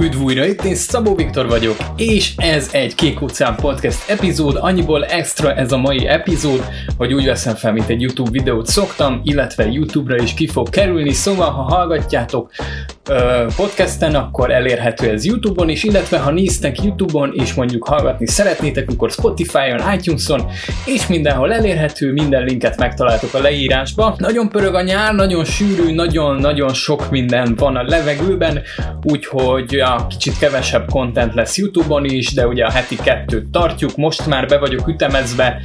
Üdv újra itt, én Szabó Viktor vagyok, és ez egy Kék utcán podcast epizód, annyiból extra ez a mai epizód, hogy úgy veszem fel, mint egy YouTube videót szoktam, illetve YouTube-ra is ki fog kerülni, szóval ha hallgatjátok podcasten, akkor elérhető ez YouTube-on is, illetve ha néztek YouTube-on és mondjuk hallgatni szeretnétek, akkor Spotify-on, iTunes-on, és mindenhol elérhető, minden linket megtaláltok a leírásba. Nagyon pörög a nyár, nagyon sűrű, nagyon-nagyon sok minden van a levegőben, úgyhogy a kicsit kevesebb content lesz YouTube-on is, de ugye a heti kettőt tartjuk, most már be vagyok ütemezve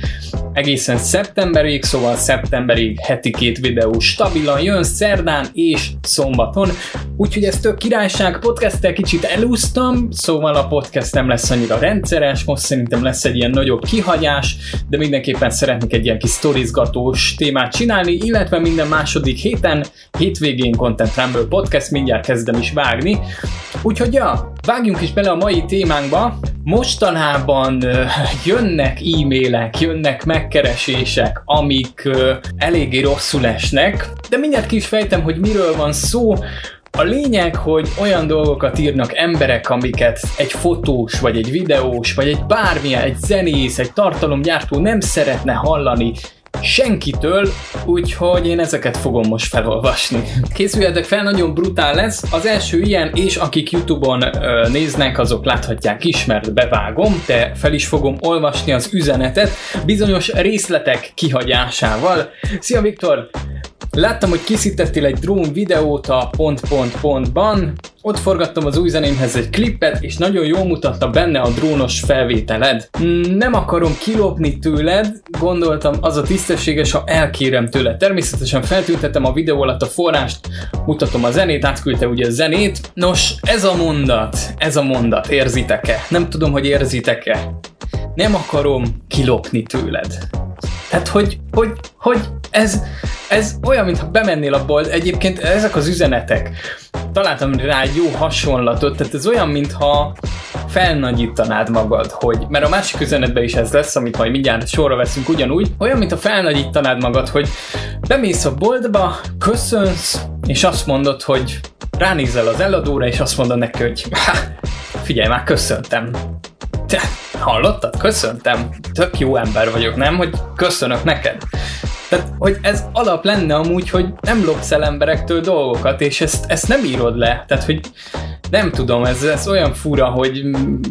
egészen szeptemberig, szóval szeptemberig heti két videó stabilan jön szerdán és szombaton, úgyhogy ez tök királyság, podcasttel kicsit elúsztam, szóval a podcast nem lesz annyira rendszeres, most szerintem lesz egy ilyen nagyobb kihagyás, de mindenképpen szeretnék egy ilyen kis sztorizgatós témát csinálni, illetve minden második héten, hétvégén Content Rumble podcast, mindjárt kezdem is vágni, úgyhogy ja, vágjunk is bele a mai témánkba, mostanában jönnek e-mailek, jönnek megkeresések, amik eléggé rosszul esnek, de mindjárt ki is fejtem, hogy miről van szó. A lényeg, hogy olyan dolgokat írnak emberek, amiket egy fotós, vagy egy videós, vagy egy bármilyen, egy zenész, egy tartalomgyártó nem szeretne hallani, senkitől, úgyhogy én ezeket fogom most felolvasni. Készüljetek fel, nagyon brutál lesz. Az első ilyen, és akik Youtube-on ö, néznek, azok láthatják is, mert bevágom, de fel is fogom olvasni az üzenetet bizonyos részletek kihagyásával. Szia Viktor! Láttam, hogy készítettél egy drón videót a pont pont pontban, ott forgattam az új zenémhez egy klippet, és nagyon jól mutatta benne a drónos felvételed. Nem akarom kilopni tőled, gondoltam az a tisztességes, ha elkérem tőled. Természetesen feltüntetem a videó alatt a forrást, mutatom a zenét, átküldte ugye a zenét. Nos, ez a mondat, ez a mondat, érzitek-e? Nem tudom, hogy érzitek-e. Nem akarom kilopni tőled. Tehát, hogy, hogy, hogy ez, ez olyan, mintha bemennél a bolt, egyébként ezek az üzenetek, találtam rá egy jó hasonlatot, tehát ez olyan, mintha felnagyítanád magad, hogy, mert a másik üzenetben is ez lesz, amit majd mindjárt sorra veszünk ugyanúgy, olyan, mintha felnagyítanád magad, hogy bemész a boltba, köszönsz, és azt mondod, hogy ránézel az eladóra, és azt mondod neki, hogy figyelj már, köszöntem. Te, hallottad? Köszöntem. Tök jó ember vagyok, nem? Hogy köszönök neked. Tehát, hogy ez alap lenne amúgy, hogy nem lopsz el emberektől dolgokat, és ezt, ezt nem írod le. Tehát, hogy nem tudom, ez, ez olyan fura, hogy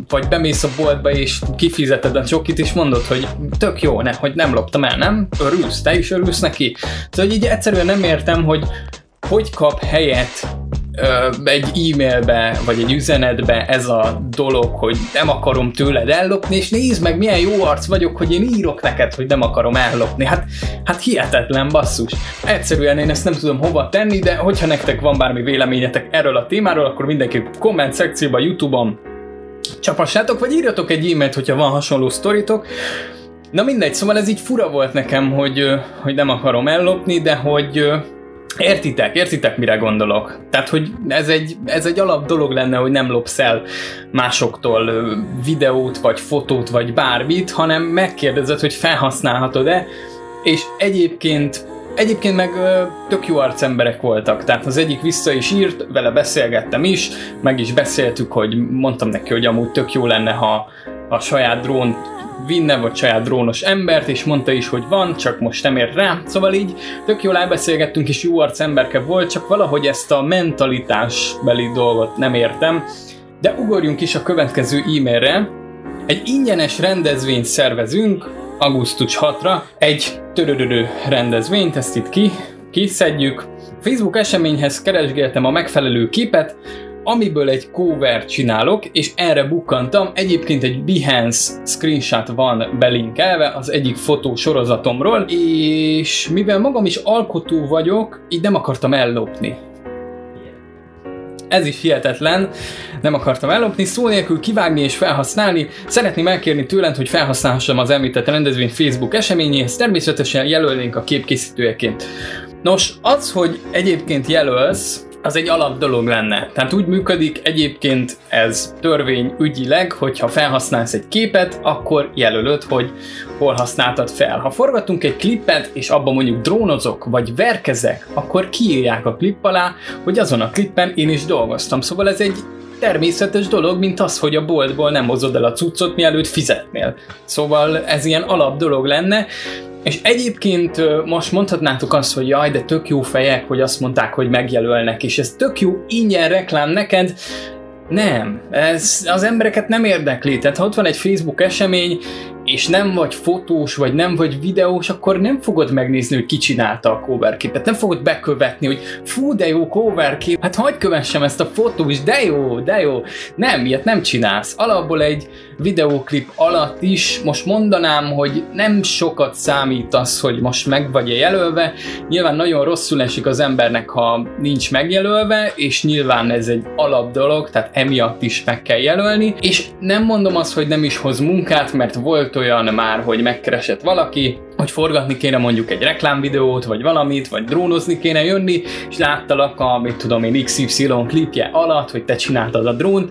vagy bemész a boltba és kifizeted a csokit, és mondod, hogy tök jó, ne, hogy nem loptam el, nem? Örülsz, te is örülsz neki? Szóval így egyszerűen nem értem, hogy hogy kap helyet egy e-mailbe, vagy egy üzenetbe ez a dolog, hogy nem akarom tőled ellopni, és nézd meg, milyen jó arc vagyok, hogy én írok neked, hogy nem akarom ellopni. Hát, hát hihetetlen basszus. Egyszerűen én ezt nem tudom hova tenni, de hogyha nektek van bármi véleményetek erről a témáról, akkor mindenképp komment szekcióban, Youtube-on csapassátok, vagy írjatok egy e-mailt, hogyha van hasonló sztoritok. Na mindegy, szóval ez így fura volt nekem, hogy, hogy nem akarom ellopni, de hogy Értitek, értitek, mire gondolok? Tehát, hogy ez egy, ez egy alap dolog lenne, hogy nem lopsz el másoktól videót, vagy fotót, vagy bármit, hanem megkérdezed, hogy felhasználhatod-e, és egyébként Egyébként meg tök jó arcemberek voltak, tehát az egyik vissza is írt, vele beszélgettem is, meg is beszéltük, hogy mondtam neki, hogy amúgy tök jó lenne, ha a saját drónt vinne, vagy saját drónos embert, és mondta is, hogy van, csak most nem ér rá. Szóval így tök jól elbeszélgettünk, és jó arc emberke volt, csak valahogy ezt a mentalitásbeli dolgot nem értem. De ugorjunk is a következő e-mailre. Egy ingyenes rendezvényt szervezünk, augusztus 6-ra, egy törődő rendezvényt, ezt itt ki, kiszedjük. Facebook eseményhez keresgéltem a megfelelő képet, amiből egy cover csinálok, és erre bukkantam. Egyébként egy Behance screenshot van belinkelve az egyik fotó sorozatomról, és mivel magam is alkotó vagyok, így nem akartam ellopni ez is hihetetlen, nem akartam ellopni, szó nélkül kivágni és felhasználni. Szeretném elkérni tőled, hogy felhasználhassam az említett rendezvény Facebook eseményéhez, természetesen jelölnénk a képkészítőjeként. Nos, az, hogy egyébként jelölsz, az egy alap dolog lenne. Tehát úgy működik egyébként ez törvény ügyileg, hogyha felhasználsz egy képet, akkor jelölöd, hogy hol használtad fel. Ha forgatunk egy klippet, és abban mondjuk drónozok, vagy verkezek, akkor kiírják a klipp alá, hogy azon a klippen én is dolgoztam. Szóval ez egy természetes dolog, mint az, hogy a boltból nem hozod el a cuccot, mielőtt fizetnél. Szóval ez ilyen alap dolog lenne, és egyébként most mondhatnátok azt, hogy jaj, de tök jó fejek, hogy azt mondták, hogy megjelölnek, és ez tök jó ingyen reklám neked, nem, ez az embereket nem érdekli. Tehát ha ott van egy Facebook esemény, és nem vagy fotós, vagy nem vagy videós, akkor nem fogod megnézni, hogy ki csinálta a coverképet. Nem fogod bekövetni, hogy fú, de jó coverkép, hát hagyd kövessem ezt a fotós, de jó, de jó. Nem, ilyet nem csinálsz. Alapból egy videóklip alatt is most mondanám, hogy nem sokat számít az, hogy most meg vagy jelölve. Nyilván nagyon rosszul esik az embernek, ha nincs megjelölve, és nyilván ez egy alap dolog, tehát emiatt is meg kell jelölni. És nem mondom azt, hogy nem is hoz munkát, mert volt olyan már, hogy megkeresett valaki, hogy forgatni kéne mondjuk egy reklámvideót, vagy valamit, vagy drónozni kéne jönni, és láttalak a, mit tudom én, XY klipje alatt, hogy te csináltad a drónt,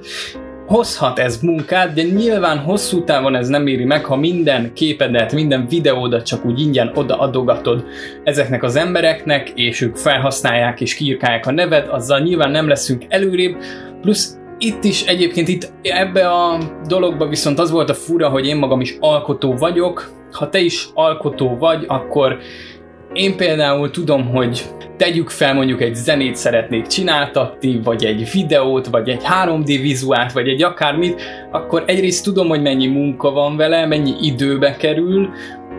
hozhat ez munkát, de nyilván hosszú távon ez nem éri meg, ha minden képedet, minden videódat csak úgy ingyen odaadogatod ezeknek az embereknek, és ők felhasználják és kiírkálják a neved, azzal nyilván nem leszünk előrébb, plusz itt is egyébként itt ebbe a dologba viszont az volt a fura, hogy én magam is alkotó vagyok. Ha te is alkotó vagy, akkor én például tudom, hogy tegyük fel mondjuk egy zenét szeretnék csináltatni, vagy egy videót, vagy egy 3D vizuált, vagy egy akármit, akkor egyrészt tudom, hogy mennyi munka van vele, mennyi időbe kerül,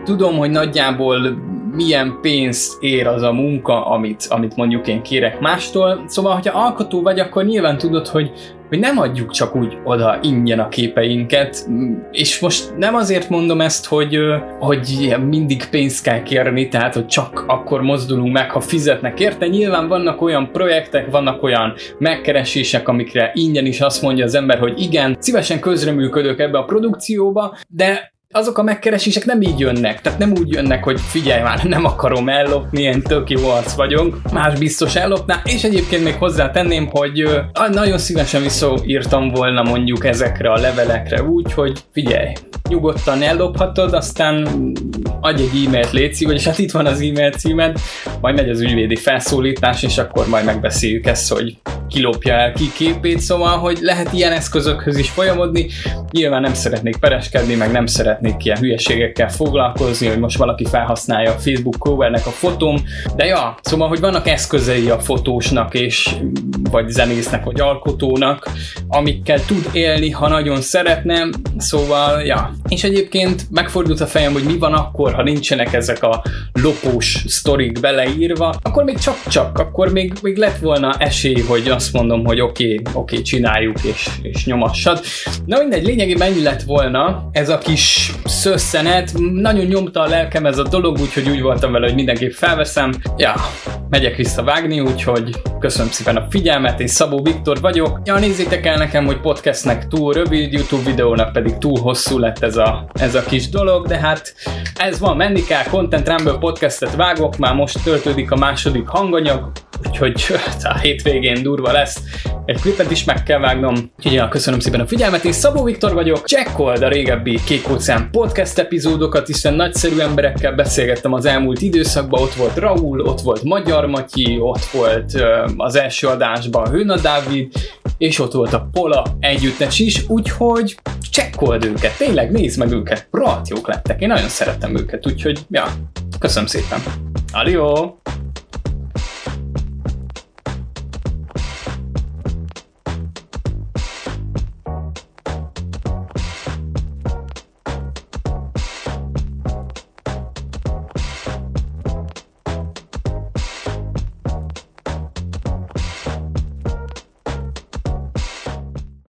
tudom, hogy nagyjából milyen pénzt ér az a munka, amit, amit mondjuk én kérek mástól. Szóval, hogyha alkotó vagy, akkor nyilván tudod, hogy hogy nem adjuk csak úgy oda ingyen a képeinket, és most nem azért mondom ezt, hogy, hogy mindig pénzt kell kérni, tehát hogy csak akkor mozdulunk meg, ha fizetnek érte. Nyilván vannak olyan projektek, vannak olyan megkeresések, amikre ingyen is azt mondja az ember, hogy igen, szívesen közreműködök ebbe a produkcióba, de azok a megkeresések nem így jönnek, tehát nem úgy jönnek, hogy figyelj már, nem akarom ellopni, én tök jó arc vagyok, más biztos ellopná, és egyébként még hozzátenném, hogy nagyon szívesen visszaírtam volna mondjuk ezekre a levelekre úgy, hogy figyelj, nyugodtan ellophatod, aztán adj egy e-mailt létszik, vagyis hát itt van az e-mail címed, majd megy az ügyvédi felszólítás, és akkor majd megbeszéljük ezt, hogy kilopja el ki képét, szóval, hogy lehet ilyen eszközökhöz is folyamodni. Nyilván nem szeretnék pereskedni, meg nem szeretnék ilyen hülyeségekkel foglalkozni, hogy most valaki felhasználja a Facebook covernek a fotóm, de ja, szóval, hogy vannak eszközei a fotósnak, és vagy zenésznek, vagy alkotónak, amikkel tud élni, ha nagyon szeretne, szóval, ja. És egyébként megfordult a fejem, hogy mi van akkor, ha nincsenek ezek a lopós sztorik beleírva, akkor még csak-csak, akkor még, még lett volna esély, hogy azt mondom, hogy oké, okay, oké, okay, csináljuk és, és nyomassad. Na mindegy, lényegében ennyi lett volna ez a kis szösszenet. Nagyon nyomta a lelkem ez a dolog, úgyhogy úgy voltam vele, hogy mindenképp felveszem. Ja, megyek vissza vágni, úgyhogy köszönöm szépen a figyelmet, én Szabó Viktor vagyok. Ja, nézzétek el nekem, hogy podcastnek túl rövid, YouTube videónak pedig túl hosszú lett ez a, ez a kis dolog, de hát ez van, menni kell, Content Rumble podcastet vágok, már most töltődik a második hanganyag, úgyhogy a hétvégén durva lesz. Egy klipet is meg kell vágnom. Úgyhogy ja, köszönöm szépen a figyelmet, én Szabó Viktor vagyok. Checkold a régebbi Kék Óceán podcast epizódokat, hiszen nagyszerű emberekkel beszélgettem az elmúlt időszakban. Ott volt Raúl, ott volt Magyar Matyi, ott volt az első adásban Hőna Dávid, és ott volt a Pola együttes is, úgyhogy csekkold őket, tényleg nézd meg őket, rohadt jók lettek, én nagyon szeretem őket, úgyhogy ja, köszönöm szépen. Adió!